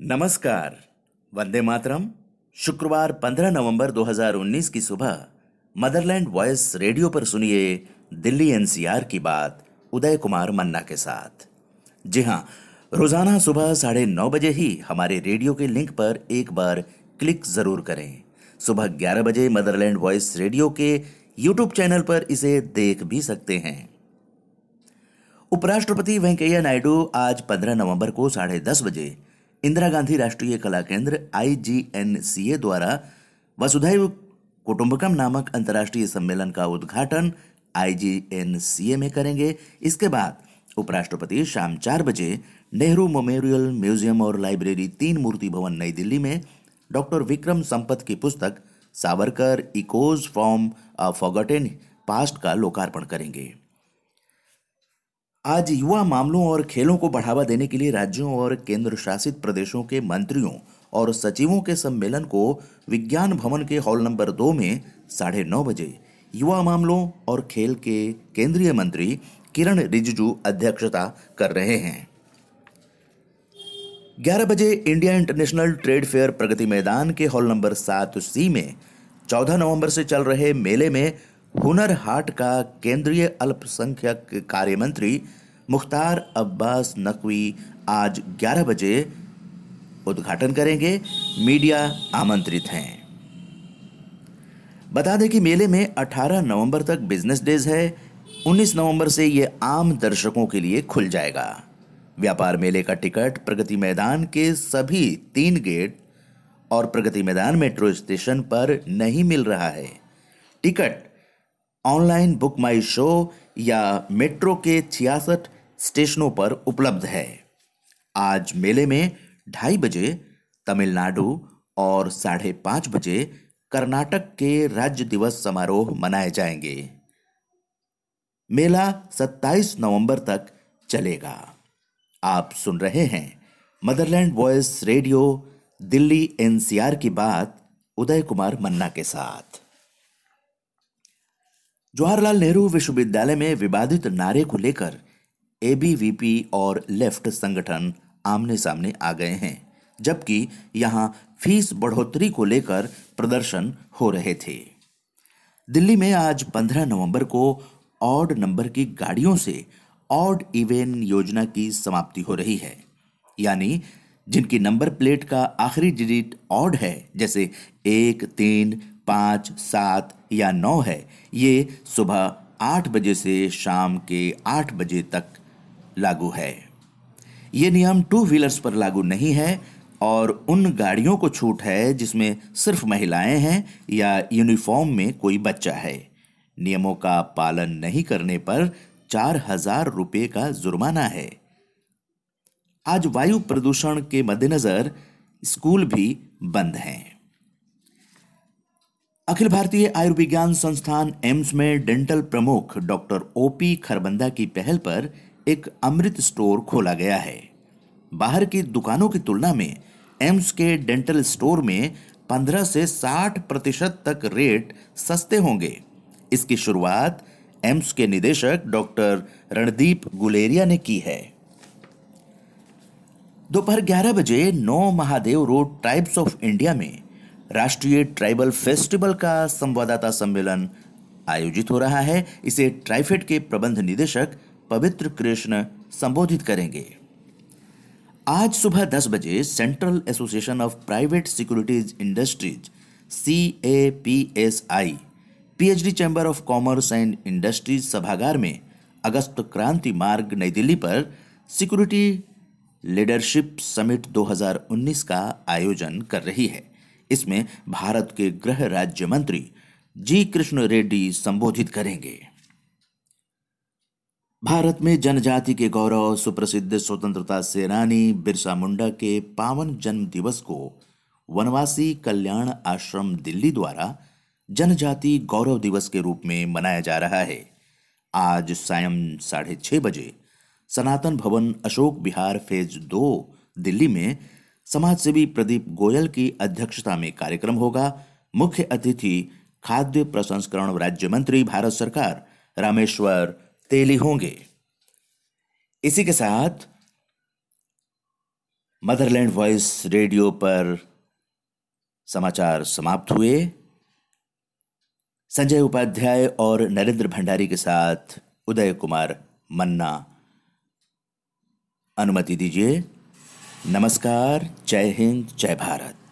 नमस्कार। वंदे मातरम। शुक्रवार 15 नवंबर 2019 की सुबह मदरलैंड वॉयस रेडियो पर सुनिए दिल्ली एनसीआर की बात उदय कुमार मन्ना के साथ। जी हाँ, रोज़ाना सुबह साढ़े नौ बजे ही हमारे रेडियो के लिंक पर एक बार क्लिक ज़रूर करें। सुबह ग्यारह बजे मदरलैंड वॉइस रेडियो के यूट्यूब चैनल पर इसे देख भी सकते हैं। उपराष्ट्रपति वेंकैया नायडू आज 15 नवंबर को साढ़े दस बजे इंदिरा गांधी राष्ट्रीय कला केंद्र आईजीएनसीए द्वारा वसुधैव कुटुंबकम नामक अंतर्राष्ट्रीय सम्मेलन का उद्घाटन आईजीएनसीए में करेंगे। इसके बाद उपराष्ट्रपति शाम चार बजे नेहरू मेमोरियल म्यूज़ियम और लाइब्रेरी तीन मूर्ति भवन नई दिल्ली में डॉक्टर विक्रम संपत की पुस्तक Savarkar echoes from a forgotten past का लोकार्पण करेंगे। आज युवा मामलों और खेलों को बढ़ावा देने के लिए राज्यों और केंद्र शासित प्रदेशों के मंत्रियों और सचिवों के सम्मेलन को विज्ञान भवन के हॉल नंबर दो में साढ़े नौ बजे। युवा मामलों और खेल के केंद्रीय मंत्री किरण रिजिजू अध्यक्षता कर रहे हैं। 11 बजे India International Trade Fair Pragati Maidan के हॉल नंबर सात सी में 14 नवंबर से चल रहे मेले में हुनर हाट का केंद्रीय अल्पसंख्यक कार्य मंत्री मुख्तार अब्बास नकवी आज 11 बजे उद्घाटन करेंगे। मीडिया आमंत्रित हैं। बता दें कि मेले में 18 नवंबर तक बिज़नेस डेज़ है। 19 नवंबर से ये आम दर्शकों के लिए खुल जाएगा। व्यापार मेले का टिकट प्रगति मैदान के सभी तीन गेट और प्रगति मैदान मेट्रो स्टेशन पर नहीं मिल रहा है। Ticket, online Book My Show या मेट्रो के छियासठ स्टेशनों पर उपलब्ध है। आज मेले में ढाई बजे तमिलनाडु और साढ़े पाँच बजे कर्नाटक के राज्य दिवस समारोह मनाए जाएँगे। मेला 27 नवंबर तक चलेगा। आप सुन रहे हैं Motherland Voice radio, Delhi NCR की बात, उदय कुमार मन्ना के साथ। जवाहरलाल नेहरू विश्वविद्यालय में विवादित नारे को लेकर एबीवीपी और लेफ़्ट संगठन आमने सामने आ गए हैं, जबकि यहाँ फ़ीस बढ़ोतरी को लेकर प्रदर्शन हो रहे थे। दिल्ली में आज 15 नवंबर को ऑड नंबर की गाड़ियों से ऑड इवेन योजना की समाप्ति हो रही है, यानी जिनकी नंबर प्लेट का आखिरी डिजिट ऑड है, जैसे एक, तीन, पाँच, सात या नौ है, ये सुबह आठ बजे से शाम के आठ बजे तक लागू है। ये नियम टू व्हीलर्स पर लागू नहीं है और उन गाड़ियों को छूट है जिसमें सिर्फ़ महिलाएँ हैं या यूनिफॉर्म में कोई बच्चा है। नियमों का पालन नहीं करने पर चार हज़ार रुपये का जुर्माना है। आज वायु प्रदूषण के मद्देनजर स्कूल भी बंद हैं। अखिल भारतीय आयुर्विज्ञान संस्थान एम्स में डेंटल प्रमुख डॉक्टर ओपी खरबंदा की पहल पर एक अमृत स्टोर खोला गया है। बाहर की दुकानों की तुलना में एम्स के डेंटल स्टोर में 15 से 60 प्रतिशत तक रेट सस्ते होंगे। इसकी शुरुआत एम्स के निदेशक डॉक्टर रणदीप गुलेरिया ने की है। दोपहर 11 बजे नौ Mahadev Road Tribes of India में राष्ट्रीय ट्राइबल फेस्टिवल का संवाददाता सम्मेलन आयोजित हो रहा है। इसे ट्राइफेड के प्रबंध निदेशक पवित्र कृष्ण संबोधित करेंगे। आज सुबह 10 बजे Central Association of Private Securities Industries C A P S I PHD Chamber of Commerce and Industries सभागार में अगस्त क्रांति मार्ग नई दिल्ली पर सिक्योरिटी लीडरशिप समिट 2019 का आयोजन कर रही है। इसमें भारत के गृह राज्य मंत्री जी कृष्ण रेड्डी संबोधित करेंगे। भारत में जनजाति के गौरव, सुप्रसिद्ध स्वतंत्रता सेनानी बिरसा मुंडा के पावन जन्म दिवस को वनवासी कल्याण आश्रम दिल्ली द्वारा जनजाति गौरव दिवस के रूप में मनाया जा रहा है। आज सायं साढ़े छह बजे सनातन भवन अशोक बिहार फ़ेज़ दो दिल्ली में समाजसेवी प्रदीप गोयल की अध्यक्षता में कार्यक्रम होगा। मुख्य अतिथि खाद्य प्रसंस्करण राज्य मंत्री भारत सरकार, रामेश्वर तेली होंगे। इसी के साथ मदरलैंड वॉइस रेडियो पर समाचार समाप्त हुए। संजय उपाध्याय और नरेंद्र भंडारी के साथ उदय कुमार मन्ना। अनुमति दीजिए। नमस्कार, जय हिंद, जय भारत।